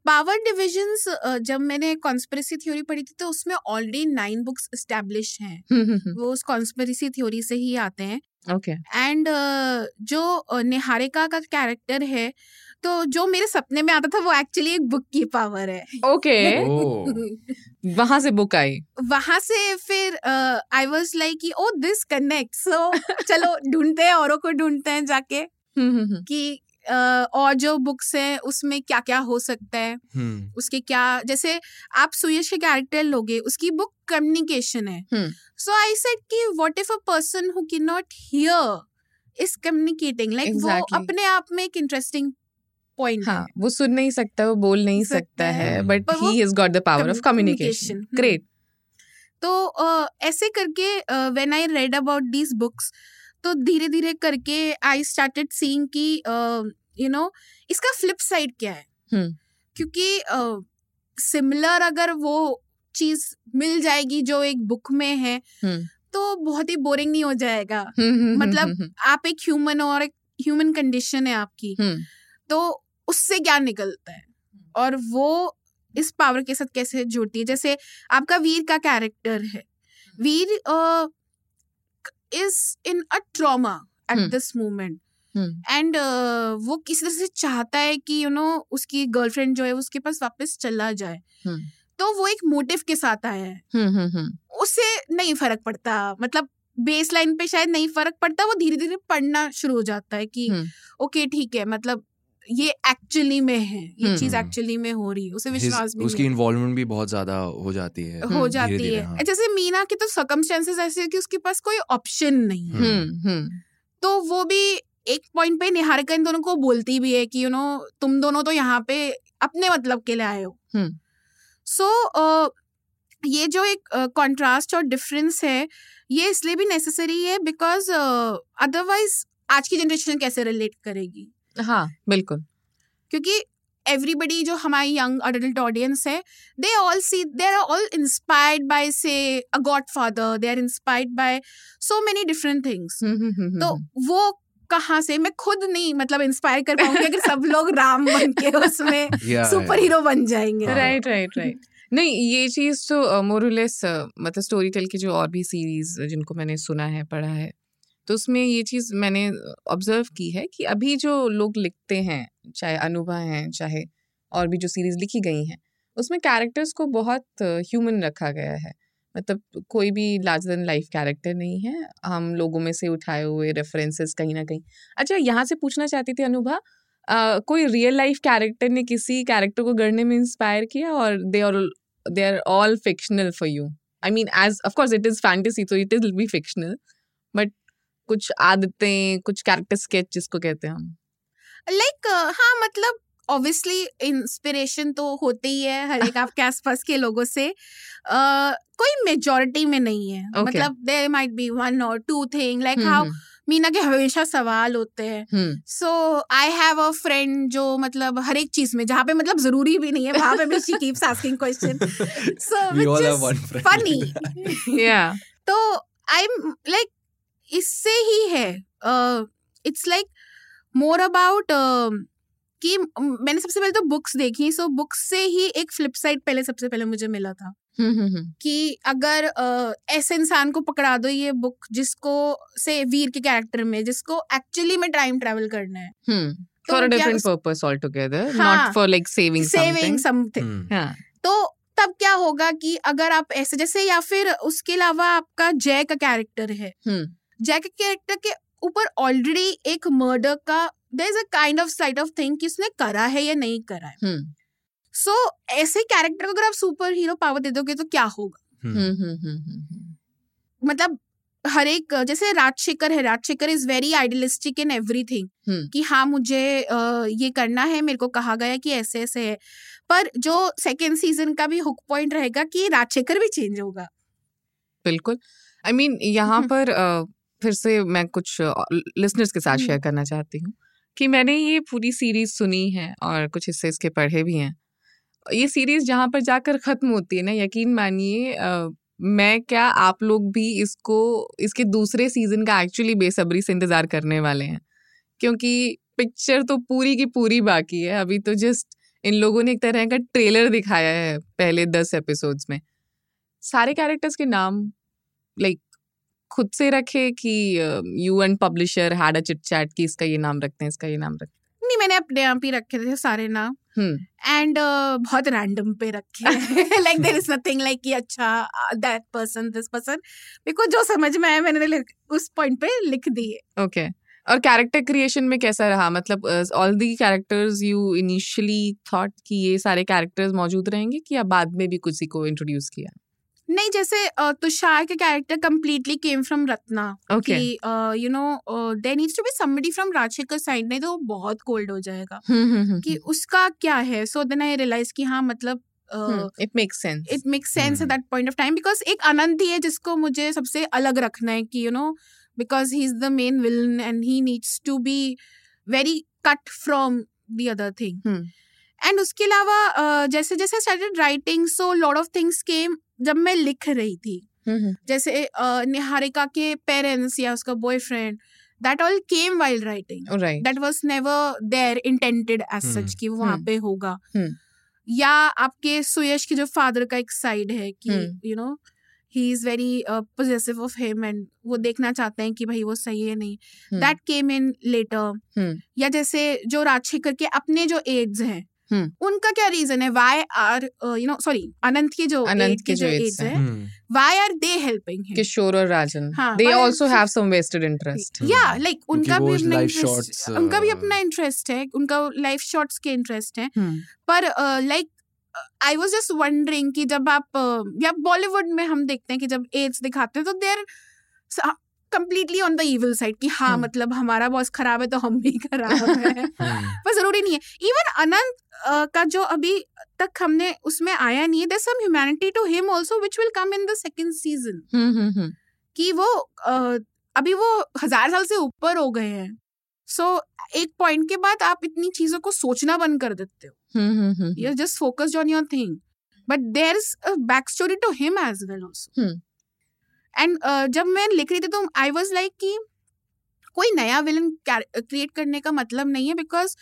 power divisions जब मैंने कॉन्स्पिरेसी थ्योरी पढ़ी थी तो उसमें ऑलरेडी नाइन बुक्स एस्टेब्लिश हैं। वो उस कॉन्स्पिरेसी थ्योरी से ही आते हैं। ओके एंड जो uh, निहारिका का कैरेक्टर है तो जो मेरे सपने में आता था वो एक्चुअली एक बुक की पावर है। Okay Oh. वहाँ से बुक आई। वहाँ से फिर I was like oh this connect so चलो ढूंढते हैं औरों को ढूंढते हैं जाके हम्म, हम्म, हम्म, कि और जो बुक्स हैं उसमें क्या क्या हो सकता है Hmm. उसके क्या जैसे आप सुयश के कैरेक्टर लोगे उसकी बुक कम्युनिकेशन है। सो आई सेड कि what if a person who can not hear is communicating like वो अपने आप में एक इंटरेस्टिंग पॉइंट हाँ वो सुन नहीं सकता वो बोल नहीं सकता सकता है। But he has got the power of communication. Great तो uh, ऐसे करके when I read about these books तो धीरे धीरे करके आई स्टार्टेड सीइंग कि यू नो इसका फ्लिप साइड क्या है? हम्म। क्योंकि सिमिलर अगर वो चीज़ मिल जाएगी जो एक बुक में है हम्म। तो बहुत ही बोरिंग नहीं हो जाएगा। मतलब मतलब आप एक ह्यूमन और एक ह्यूमन कंडीशन है आपकी। तो उससे क्या निकलता है? और वो इस पावर के साथ कैसे जुड़ती है? जैसे आपका वीर का कैरेक्टर है। Veer is in a trauma at. This moment. And वो किसी तरह से चाहता है कि यू you नो know, उसकी गर्लफ्रेंड जो है उसके पास वापस चला जाए hmm. तो वो एक मोटिव के साथ आया है hmm, उससे नहीं फ़र्क पड़ता मतलब बेस लाइन पे शायद नहीं फ़र्क पड़ता वो धीरे धीरे पढ़ना शुरू हो जाता है कि ओके ओके ठीक है मतलब ये एक्चुअली में है ये हम्म। चीज़ एक्चुअली में हो रही है उसे विश्वास भी उसकी इन्वॉल्वमेंट भी बहुत ज़्यादा हो जाती है है। जाती है हाँ। जैसे मीना की तो सर्कमस्टेंसेस ऐसे है कि उसके पास कोई ऑप्शन नहीं है हम्म। तो वो भी एक पॉइंट पे निहारिका इन दोनों को बोलती भी है कि यू नो तुम दोनों तो यहाँ पे अपने मतलब के लिए आए हो हम्म। सो ये जो एक कंट्रास्ट और डिफरेंस है ये इसलिए भी नेसेसरी है बिकॉज़ अदरवाइज़ आज की जनरेशन कैसे रिलेट करेगी हाँ। बिल्कुल। क्योंकि एवरीबडी जो हमारी यंग अडल्ट ऑडियंस है they all see they are all inspired by से a godfather they are inspired by so many different things तो वो कहाँ से मैं खुद नहीं मतलब इंस्पायर कर पाऊँगी अगर सब लोग राम बन के उसमें सुपर हीरो बन जाएँगे। राइट राइट राइट नहीं ये चीज़ तो मोरलेस मतलब स्टोरी टेल की जो और भी सीरीज़ जिनको मैंने सुना है पढ़ा है तो उसमें ये चीज़ मैंने ऑब्ज़र्व की है कि अभी जो लोग लिखते हैं, चाहे अनुभा हैं, चाहे और भी जो सीरीज़ लिखी गई हैं, उसमें कैरेक्टर्स को बहुत ह्यूमन रखा गया है। मतलब कोई भी लार्जर देन लाइफ कैरेक्टर नहीं है। हम लोगों में से उठाए हुए रेफरेंसेस कहीं ना कहीं। अच्छा यहाँ से पूछना चाहती थी अनुभा कोई रियल लाइफ कैरेक्टर ने किसी कैरेक्टर को गढ़ने में इंस्पायर किया और they are they are all fictional for you I mean as of course it is fantasy तो it is be fictional but कुछ आदतें कुछ कैरेक्टर स्केच जिसको कहते हैं हम। लाइक like, uh, हाँ मतलब ऑब्वियसली इंस्पिरेशन तो होते ही है हर एक आपके आसपास के लोगों से। uh, कोई मेजोरिटी में नहीं है। Okay. मतलब there might be one or two thing like how Meena के हमेशा सवाल होते हैं। So I have a friend जो मतलब हर एक चीज़ में जहाँ पे मतलब ज़रूरी भी नहीं है वहाँ पे भी she keeps asking question so which is funny yeah. तो आई लाइक इससे ही है। इट्स लाइक मोर अबाउट कि मैंने सबसे पहले तो बुक्स देखी सो बुक्स से ही एक फ्लिप साइड पहले सबसे पहले मुझे मिला था। हम्म, हम्म, हम्म, कि अगर अ, ऐसे इंसान को पकड़ा दो ये बुक जिसको से वीर के कैरेक्टर में जिसको एक्चुअली में टाइम ट्रेवल करना है। for a क्या different उस- purpose altogether हाँ, not for like saving saving something तो तब क्या होगा कि अगर आप ऐसे जैसे या फिर उसके अलावा आपका जय का कैरेक्टर है। हम्म। जय के कैरेक्टर के ऊपर ऑलरेडी एक मर्डर का there is a kind of side of thing कि उसने करा है या नहीं करा है। हम्म। सो ऐसे कैरेक्टर को अगर आप सुपर हीरो पावर दे दोगे तो क्या होगा? हम्म, हम्म। हम्म हम्म हम्म मतलब हर एक जैसे राजशेखर है Rajshekhar is very idealistic in everything कि हाँ मुझे ये करना है मेरे को कहा गया कि ऐसे ऐसे है। पर जो सेकेंड सीज़न का भी हुक पॉइंट रहेगा कि राजशेखर भी चेंज होगा। बिल्कुल। आई I मीन mean, यहाँ। पर अ, फिर से मैं कुछ लिसनर्स के साथ हम्म। शेयर करना चाहती हूँ कि मैंने ये पूरी सीरीज़ सुनी है और कुछ हिस्से इसके पढ़े भी हैं। ये सीरीज़ जहाँ पर जाकर खत्म होती है ना यकीन मानिए मैं क्या आप लोग भी इसको इसके दूसरे सीज़न का एक्चुअली बेसब्री से इंतज़ार करने वाले हैं? क्योंकि पिक्चर तो पूरी की पूरी बाकी है। अभी तो जस्ट इन लोगों ने एक तरह का ट्रेलर दिखाया है पहले दस एपिसोड्स में। सारे कैरेक्टर्स के नाम लाइक खुद से रखे कि you and publisher had a chit chat कि इसका ये नाम रखते हैं इसका ये नाम रखते हैं? नहीं मैंने अपने आप ही रखे थे सारे नाम। एंड बहुत रैंडम पे रखे like there is nothing like कि अच्छा that person this person because जो समझ में आया मैंने उस पॉइंट पे लिख दिए। Okay okay. और कैरेक्टर क्रिएशन में कैसा रहा? मतलब all the characters you initially thought कि ये सारे कैरेक्टर्स मौजूद रहेंगे कि या बाद में भी किसी को इंट्रोड्यूस किया? नहीं जैसे तुषार के character completely came from Ratna okay you know there needs to be somebody from Rajshekhar side नहीं तो वो बहुत कोल्ड हो जाएगा। हम्म कि उसका क्या है? सो देन आई रियलाइज़ कि हाँ मतलब it makes sense it make sense at hmm. That point of time because एक आनंद ही है जिसको मुझे सबसे अलग रखना है कि you know because he is the main villain and he needs to be very cut from the other thing hmm. And उसके अलावा जैसे जैसे started writing so lot of things came जब मैं लिख रही थी। हम्म जैसे uh, निहारिका के पेरेंट्स या उसका boyfriend that all came while writing right that was never there intended as hmm, such कि वो वहाँ हम्म, पे होगा। हम्म। या आपके सुयश के जो फादर का एक साइड है कि हम्म। You know he is very possessive of him and वो देखना चाहते हैं कि भाई वो सही है नहीं। Hmm, that came in later hmm. या जैसे जो राजशेखर के अपने जो एड्स हैं हम्म। उनका क्या रीजन है? Why are you no sorry Anant के जो अनंत के जो जो aids एड्स हैं। हम्म, why are they helping him Kishore और Rajan they also have some vested interest hmm. या लाइक उनका भी अपना इंटरेस्ट उनका भी uh, अपना इंटरेस्ट है उनका लाइफ शॉट्स के इंटरेस्ट है। हम्म। पर like I was just wondering कि जब आप uh, या बॉलीवुड में हम देखते हैं कि जब एड्स दिखाते हैं तो there completely on the evil side कि हाँ हम्म। मतलब हमारा बॉस खराब है तो हम भी खराब हैं। हम्म, पर ज़रूरी नहीं है। इवन अनंत का जो अभी तक हमने उसमें आया नहीं है there some humanity to him also which will come in the second season कि वो uh, अभी वो हज़ार साल से ऊपर हो गए हैं। सो एक पॉइंट के बाद आप इतनी चीज़ों को सोचना बंद कर देते हो। हम्म हम्म हम्म you're just focused on your thing but there's a backstory to him as and uh, जब मैं लिख रही थी तो आई वॉज़ लाइक कि कोई नया विलन क्रिएट करने का मतलब नहीं है बिकॉज़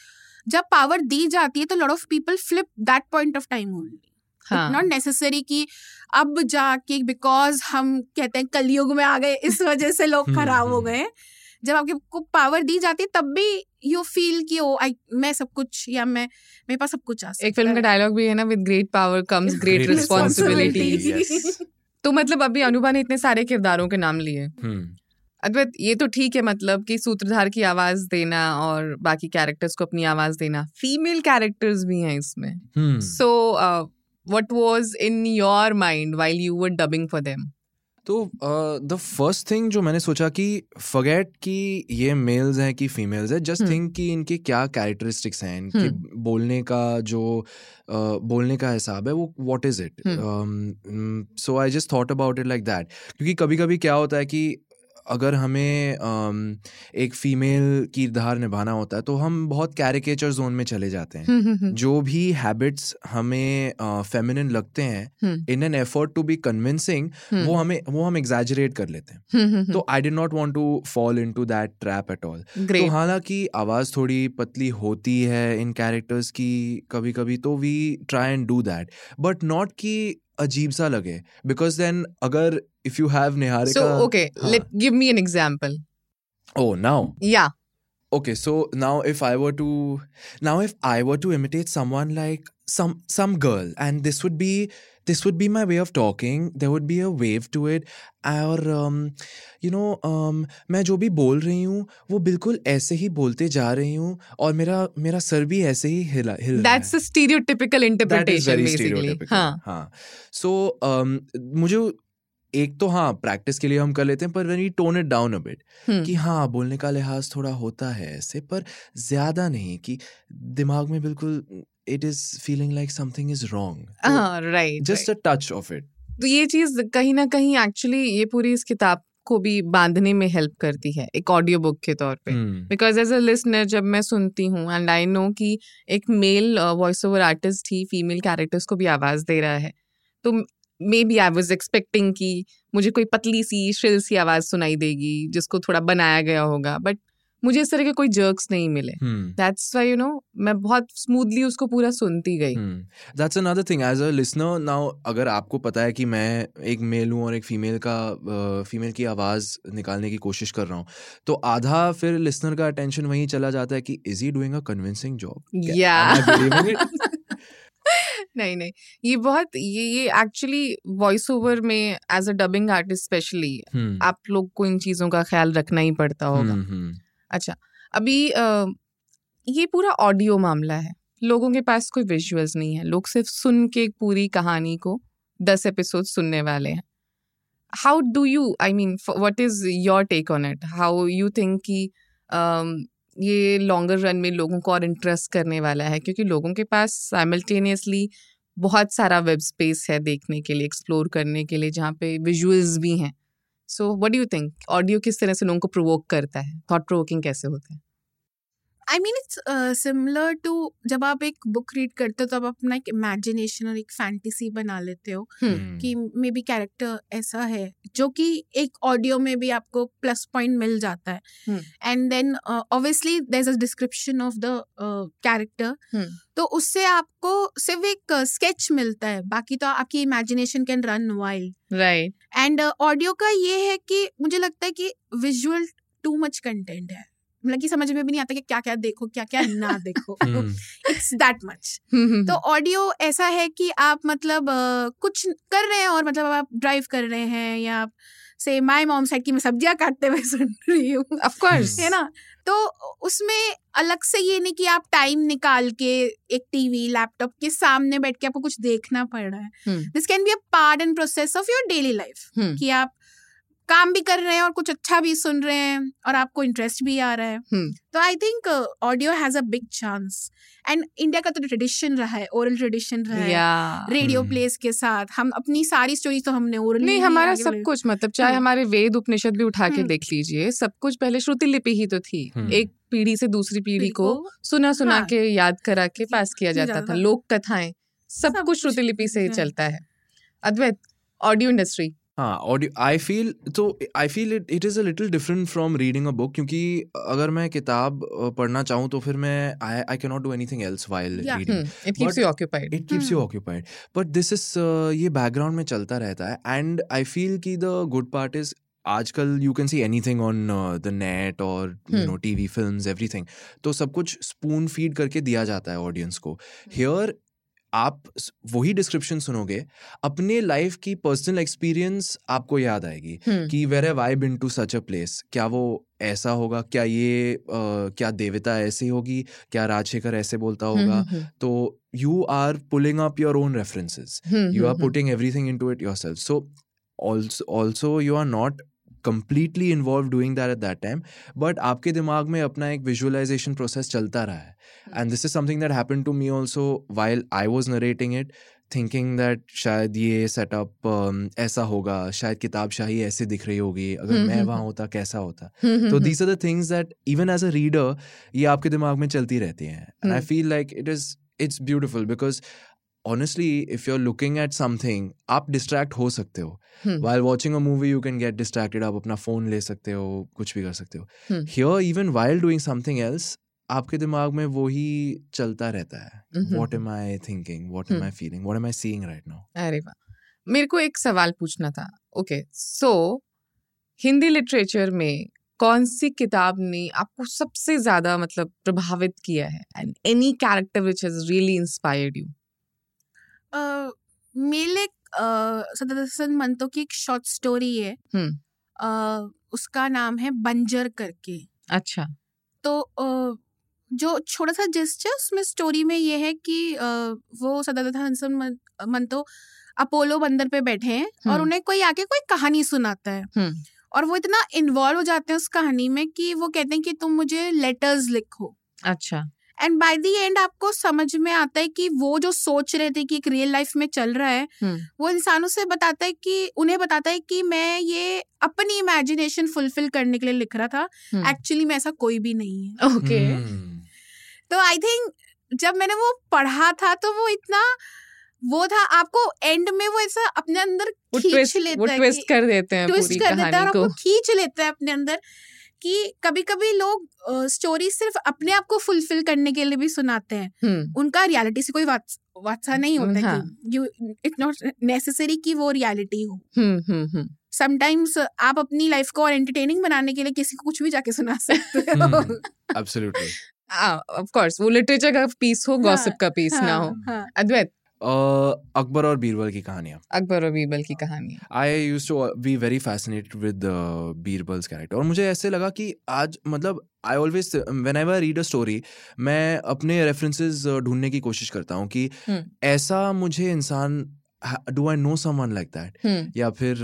जब पावर दी जाती है तो lot of people flip that point of time only not necessary कि अब जाके बिकॉज़ हम कहते हैं कलयुग में आ गए इस वजह से लोग हम्म, खराब हो हम्म। गए जब आपके को पावर दी जाती है तब भी यू फील कि ओ आई मैं सब कुछ या मैं मेरे पास सब कुछ आ सकता एक फ़िल्म का डायलॉग भी है ना with great power comes great responsibility. तो मतलब अभी अनुभा ने इतने सारे किरदारों के नाम लिए। हम्म, अद्वैत ये तो ठीक है मतलब कि सूत्रधार की आवाज़ देना और बाकी कैरेक्टर्स को अपनी आवाज़ देना। फीमेल कैरेक्टर्स भी हैं इसमें। So what was in your mind while you were dubbing for them तो द फ़र्स्ट थिंग जो मैंने सोचा कि फगेट कि ये मेल्स हैं कि फीमेल्स हैं जस्ट हम्म। थिंक कि इनके क्या कैरेक्टरिस्टिक्स हैं इनके बोलने का जो uh, बोलने का हिसाब है वो what is it so I just thought about it like that क्योंकि कभी कभी क्या होता है कि अगर हमें एक फीमेल किरदार निभाना होता है तो हम बहुत कैरिकेचर जोन में चले जाते हैं। हम्म जो भी हैबिट्स हमें फेमिनिन लगते हैं हम्म। In an effort to be convincing वो हमें वो हम एग्जैजरेट कर लेते हैं। हम्म तो I did not want to fall into that trap at all तो हालाँकि आवाज़ थोड़ी पतली होती है इन कैरेक्टर्स की कभी कभी तो we try and do that but not कि अजीब सा लगे बिकॉज देन अगर if you have so Niharika okay हाँ. Let give me an example oh now या okay so now if i were to now if i were to imitate someone like some some girl and this would be this would be my way of talking there would be a wave to it. और you know um, मैं जो भी बोल रही हूँ वो बिल्कुल ऐसे ही बोलते जा रही हूँ और मेरा मेरा सर भी ऐसे ही हिला हिल रहा है। That's a stereotypical interpretation basically stereotypical. हाँ। सो मुझे एक तो हाँ प्रैक्टिस के लिए हम कर लेते हैं पर when tone it down a bit कि हाँ बोलने का लिहाज थोड़ा होता है ऐसे पर ज़्यादा नहीं कि दिमाग में बिल्कुल it is feeling like something is wrong right just a touch of it तो ये चीज़ कहीं ना कहीं एक्चुअली ये पूरी इस किताब को भी बांधने में हेल्प करती है एक ऑडियो बुक के तौर पे। बिकॉज़ एज अ लिसनर जब मैं सुनती हूँ एंड आई नो कि एक male voice over artist he female characters को भी आवाज़ दे रहा है तो maybe I was expecting कि मुझे कोई पतली सी श्रिल सी आवाज़ सुनाई देगी जिसको थोड़ा बनाया गया होगा बट मुझे इस तरह के कोई जर्क्स नहीं मिले. दैट्स वाई यू नो मैं बहुत स्मूथली उसको पूरा सुनती गई. That's another thing. As a listener, now अगर आपको पता है कि मैं एक मेल हूँ और एक फीमेल का फीमेल uh, की आवाज़ निकालने की कोशिश कर रहा हूँ तो आधा फिर लिसनर का अटेंशन वहीं चला जाता है कि is he doing a convincing job या नहीं नहीं ये बहुत ये ये एक्चुअली वॉइस ओवर में as a dubbing artist specially. आप लोग को इन चीज़ों का ख्याल रखना ही पड़ता होगा अच्छा अभी अ, ये पूरा ऑडियो मामला है। लोगों के पास कोई विजुअल्स नहीं है। लोग सिर्फ़ सुन के पूरी कहानी को दस एपिसोड सुनने वाले हैं। How do you I mean what is your take on it how you think कि ये लॉन्गर रन में लोगों को और इंटरेस्ट करने वाला है? क्योंकि लोगों के पास साइमल्टेनियसली बहुत सारा वेब स्पेस है देखने के लिए एक्सप्लोर करने के लिए जहाँ पे विजुअल्स भी हैं। So what do think audio किस तरह से लोगों को प्रोवोक करता है? थॉट प्रोवोकिंग कैसे होता है? I mean it's similar to जब आप एक बुक रीड करते हो तो आप अपना एक इमेजिनेशन और एक फैंटेसी बना लेते हो Hmm. कि मे बी कैरेक्टर ऐसा है जो कि एक ऑडियो में भी आपको प्लस पॉइंट मिल जाता है। And then obviously there is a description of the character. तो उससे आपको सिर्फ़ एक स्केच मिलता है बाकी तो आपकी imagination can run wild right and audio का ये है कि मुझे लगता है कि विजुअल टू मच कंटेंट है मतलब कि समझ में भी नहीं आता कि क्या क्या देखो क्या क्या ना देखो. इट्स दैट मच तो ऑडियो ऐसा है कि आप मतलब कुछ कर रहे हैं और मतलब आप ड्राइव कर रहे हैं या आप से माय मॉम साइड की मैं सब्ज़ियाँ काटते हुए सुन रही हूँ ऑफ़ कोर्स है ना तो उसमें अलग से ये नहीं कि आप टाइम निकाल के एक टीवी लैपटॉप के सामने बैठ के आपको कुछ देखना पड़ रहा है। This can be a part and process of your daily life. कि आप काम भी कर रहे हैं और कुछ अच्छा भी सुन रहे हैं और आपको इंटरेस्ट भी आ रहा है हम्म। तो I think audio has a big chance and India का तो ट्रेडिशन रहा है ओरल ट्रेडिशन रहा है रेडियो हम्म। प्लेस के साथ हम अपनी सारी स्टोरीज तो हमने ओरल नहीं हमारा सब कुछ मतलब चाहे हम्म। हमारे वेद उपनिषद भी उठा के हम्म। देख लीजिए सब कुछ पहले श्रुति लिपि ही तो थी हम्म। एक पीढ़ी से दूसरी पीढ़ी को सुना सुना हाँ। के याद करा के पास किया जाता था। लोक कथाएँ सब सब कुछ श्रुति लिपि से ही चलता है अद्वैत ऑडियो इंडस्ट्री हाँ ऑडियो आई फील तो I feel it it is a little different from reading a book क्योंकि अगर मैं किताब पढ़ना चाहूँ तो फिर मैं I I can not do anything else while reading it keeps you occupied it keeps you Hmm. Occupied but this is ये बैकग्राउंड में चलता रहता है एंड आई फील कि द गुड पार्ट इज़ आजकल you can see anything on the net और you Hmm. Know TV films everything तो सब कुछ स्पून फ़ीड करके दिया जाता है ऑडियंस को. हियर आप वही डिस्क्रिप्शन सुनोगे अपने लाइफ की पर्सनल एक्सपीरियंस आपको याद आएगी हम्म। कि where have I been to such a place क्या वो ऐसा होगा? क्या ये अ, क्या देवता ऐसी होगी? क्या राजशेखर ऐसे बोलता हम्म, होगा? तो you are pulling up your own references. you are putting everything into it yourself. So so also you are not completely involved doing that at that time but आपके दिमाग में अपना एक visualization process चलता रहा है and this is something that happened to me also while I was narrating it thinking that शायद ये setup um, ऐसा होगा शायद किताब शाही ऐसे दिख रही होगी अगर हम्म, मैं हम्म, वहाँ हम्म। होता कैसा होता हम्म, तो हम्म, these are the things that even as a reader ये आपके दिमाग में चलती रहती हैं and I Hmm. feel like it is it's beautiful because honestly if you're looking at something आप distract हो सकते हो हम्म, while watching a movie you can get distracted आप अपना phone ले सकते हो कुछ भी कर सकते हो Hmm. here even while doing something else आपके दिमाग में वही चलता रहता है हम्म, what am I thinking what am Hmm. I feeling what am I seeing right now अरे वाह मेरे को एक सवाल पूछना था ओके सो हिंदी लिटरेचर में कौन सी किताब ने आपको सबसे ज़्यादा मतलब प्रभावित किया है and any character which has really inspired you uh, मेले सदरसन मंतो की एक शॉर्ट स्टोरी है। अ, उसका नाम है बंजर करके अच्छा तो अ, जो छोटा सा जेस्चर उसमें स्टोरी में ये है कि अ, वो मन, मंतो अपोलो बंदर पे बैठे हैं और। उन्हें कोई आके कोई कहानी सुनाता है। और वो इतना इन्वॉल्व हो जाते हैं उस कहानी में कि वो कहते हैं कि तुम मुझे लेटर्स लिखो अच्छा एंड बाय द एंड आपको समझ में आता है कि वो जो सोच रहे थे कि एक रियल लाइफ में चल रहा है हम्म, वो इंसानों से बताता है कि उन्हें बताता है कि मैं ये अपनी इमेजिनेशन फुलफिल करने के लिए लिख रहा था। एक्चुअली में ऐसा कोई भी नहीं है। Okay Hmm. तो आई थिंक जब मैंने वो पढ़ा था तो वो इतना वो था आपको एंड में वो ऐसा अपने अंदर खींच लेता है ट्विस्ट कर देते हैं ट्विस्ट पूरी कर देता है और कहानी आपको को। खींच लेता है अपने अंदर। कि कभी कभी लोग स्टोरी सिर्फ़ अपने आप को फुलफिल करने के लिए भी सुनाते हैं। हम्म। उनका रियलिटी से कोई वात- वात्सा नहीं होता हाँ। कि यू इट नॉट नेसेसरी कि वो रियलिटी हो। हम्म हम्म हम्म। समटाइम्स आप अपनी लाइफ को और एंटरटेनिंग बनाने के लिए किसी को कुछ भी जाके सुना सकते हो। हम्म, एब्सोल्युटली ऑफ़ कोर्स वो लिटरेचर का पीस हो हाँ, गॉसिप का पीस ना हो हाँ, हाँ। अद्वैत अकबर और बीरबल की कहानियाँ। अकबर और बीरबल की कहानी I use to be very fascinated with Birbal's character और मुझे ऐसे लगा कि आज मतलब I always whenever read a story मैं अपने रेफरेंसेस ढूँढने की कोशिश करता हूँ कि हम्म। ऐसा मुझे इंसान do I know someone like that या फिर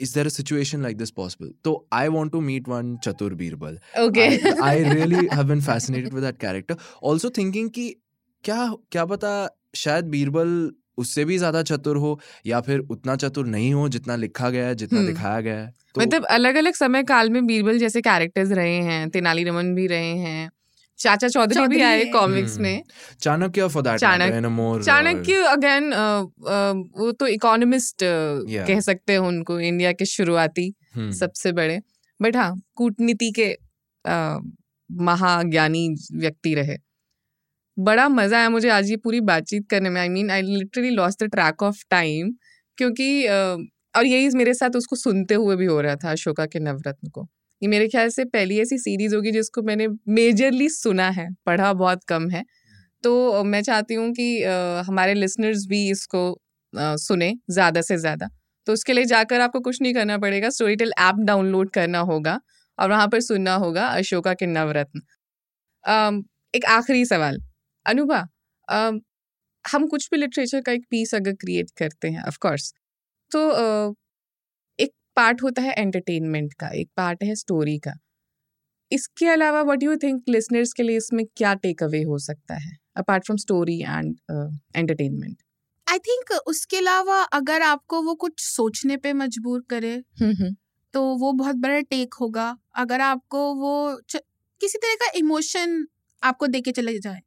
is there a situation like this possible तो I want to meet one चतुर Birbal I really have been fascinated with that character. Also thinking कि क्या क्या पता शायद बीरबल उससे भी ज़्यादा चतुर हो या फिर उतना चतुर नहीं हो जितना लिखा गया है जितना हम्म। दिखाया गया है। तो मतलब अलग अलग समय काल में बीरबल जैसे कैरेक्टर्स रहे हैं तेनाली रमन भी रहे हैं चाचा चौधरी भी आए कॉमिक्स हम्म, में। Chanakya for that Chanakya- in a more Chanakya again वो तो इकोनॉमिस्ट Yeah. कह सकते हैं उनको इंडिया के शुरुआती हम्म, सबसे बड़े। बट हाँ कूटनीति के महाज्ञानी व्यक्ति रहे। बड़ा मज़ा आया मुझे आज ये पूरी बातचीत करने में। I mean I literally lost the track of time क्योंकि और यही मेरे साथ उसको सुनते हुए भी हो रहा था अशोका के नवरत्न को। ये मेरे ख्याल से पहली ऐसी सीरीज़ होगी जिसको मैंने मेजरली सुना है, पढ़ा बहुत कम है। तो मैं चाहती हूँ कि हमारे लिसनर्स भी इसको सुने ज़्यादा से ज़्यादा। तो उसके लिए जाकर आपको कुछ नहीं करना पड़ेगा स्टोरी टेल ऐप डाउनलोड करना होगा और वहाँ पर सुनना होगा अशोका के नवरत्न। एक आखिरी सवाल। अनुभा हम कुछ भी लिटरेचर का एक पीस अगर क्रिएट करते हैं ऑफ़ कोर्स तो एक पार्ट होता है एंटरटेनमेंट का एक पार्ट है स्टोरी का। इसके अलावा व्हाट यू थिंक लिसनर्स के लिए इसमें क्या टेक अवे हो सकता है apart from story and entertainment I think उसके अलावा अगर आपको वो कुछ सोचने पे मजबूर करे तो वो बहुत बड़ा टेक होगा। अगर आपको वो किसी तरह का इमोशन आपको देके चले जाए।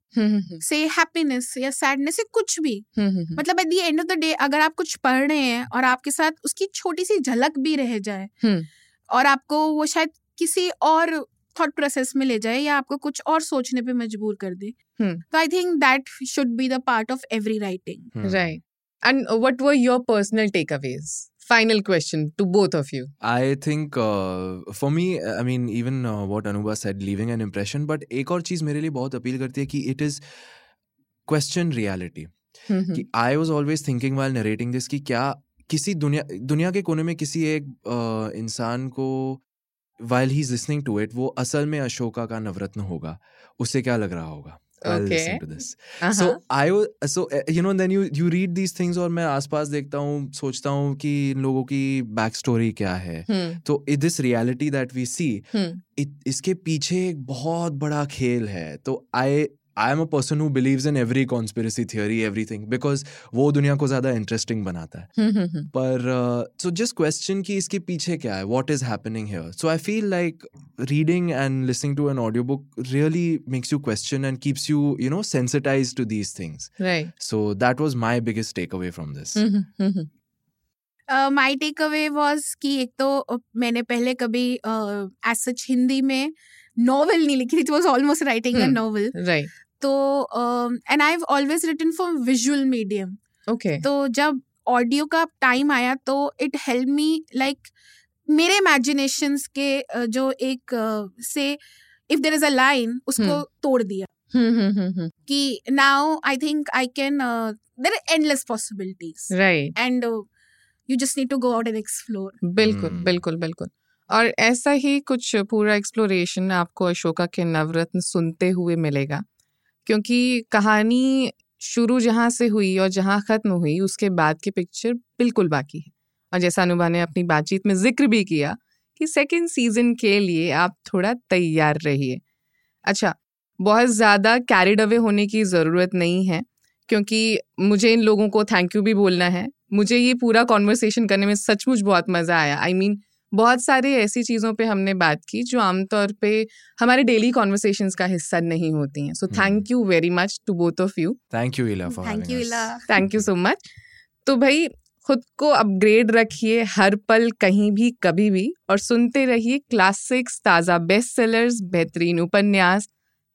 से हैप्पीनेस या सैडनेस या कुछ भी। मतलब at the end of the day अगर आप कुछ पढ़ रहे हैं और आपके साथ उसकी छोटी सी झलक भी रह जाए हम्म। और आपको वो शायद किसी और थॉट प्रोसेस में ले जाए या आपको कुछ और सोचने पे मजबूर कर दे हम्म। तो I think that should be the part of every writing right and And uh, your personal your personal takeaways? Final question to both of you. I think uh, for me, I mean, even uh, what Anuba said, leaving an impression. But एक और चीज़ मेरे लिए बहुत appeal करती है कि it is question reality. Hmm, कि I was always thinking while narrating this कि क्या किसी दुनिया दुनिया के कोने में किसी एक अ, इंसान को while he is listening to it वो असल में अशोका का नवरत्न होगा उससे क्या लग रहा होगा हाँ, हाँ। सोचता हूँ कि लोगों की बैक स्टोरी क्या है। हम्म। तो this reality that we see इसके पीछे एक बहुत बड़ा खेल है। तो I I am a person who believes in every conspiracy theory everything because वो दुनिया को ज़्यादा इंटरेस्टिंग बनाता है हम्म, हम्म, हम्म. पर सो जस्ट क्वेश्चन कि इसके पीछे क्या है what is happening here so I feel like reading and listening to an audio book really makes you question and keeps you you know sensitize to these things so that was my biggest takeaway from this. My takeaway was कि एक तो मैंने पहले कभी as such Hindi में novel नहीं लिखी थी it was almost writing. Novel Right. तो and I have always written for visual medium Okay. तो जब ऑडियो का टाइम आया तो इट हेल्प मी लाइक मेरे इमेजिनेशंस के जो एक से if there is a line उसको हम्म। तोड़ दिया हम्म, हम्म, हम्म, हम्म. कि now I think I can there are endless possibilities right and you just need to go out and explore बिल्कुल. बिल्कुल बिल्कुल और ऐसा ही कुछ पूरा एक्सप्लोरेशन आपको अशोका के नवरत्न सुनते हुए मिलेगा क्योंकि कहानी शुरू जहाँ से हुई और जहाँ ख़त्म हुई उसके बाद की पिक्चर बिल्कुल बाकी है। और जैसा अनुभा ने अपनी बातचीत में ज़िक्र भी किया कि सेकेंड सीज़न के लिए आप थोड़ा तैयार रहिए। अच्छा बहुत ज़्यादा कैरिड अवे होने की ज़रूरत नहीं है क्योंकि मुझे इन लोगों को थैंक यू भी बोलना है। मुझे ये पूरा कॉन्वर्सेशन करने में सचमुच बहुत मज़ा आया। आई I मीन mean, बहुत सारे ऐसी चीज़ों पे हमने बात की जो आमतौर पे हमारे डेली कॉन्वर्सेशंस का हिस्सा नहीं होती हैं। So thank you very much to both of you thank you Ila thank you Ila thank you so much तो भाई खुद को अपग्रेड रखिए हर पल कहीं भी कभी भी और सुनते रहिए क्लासिक्स ताज़ा बेस्ट सेलर्स बेहतरीन उपन्यास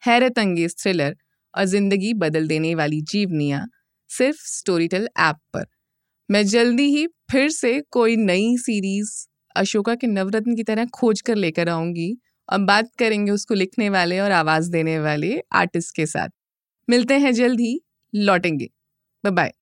हैरत अंगेज थ्रिलर और ज़िंदगी बदल देने वाली जीवनियाँ सिर्फ़ स्टोरीटेल ऐप पर। मैं जल्दी ही फिर से कोई नई सीरीज़ अशोका के नवरत्न की तरह खोज कर लेकर आऊँगी। और बात करेंगे उसको लिखने वाले और आवाज़ देने वाले आर्टिस्ट के साथ। मिलते हैं जल्द ही। लौटेंगे। बाय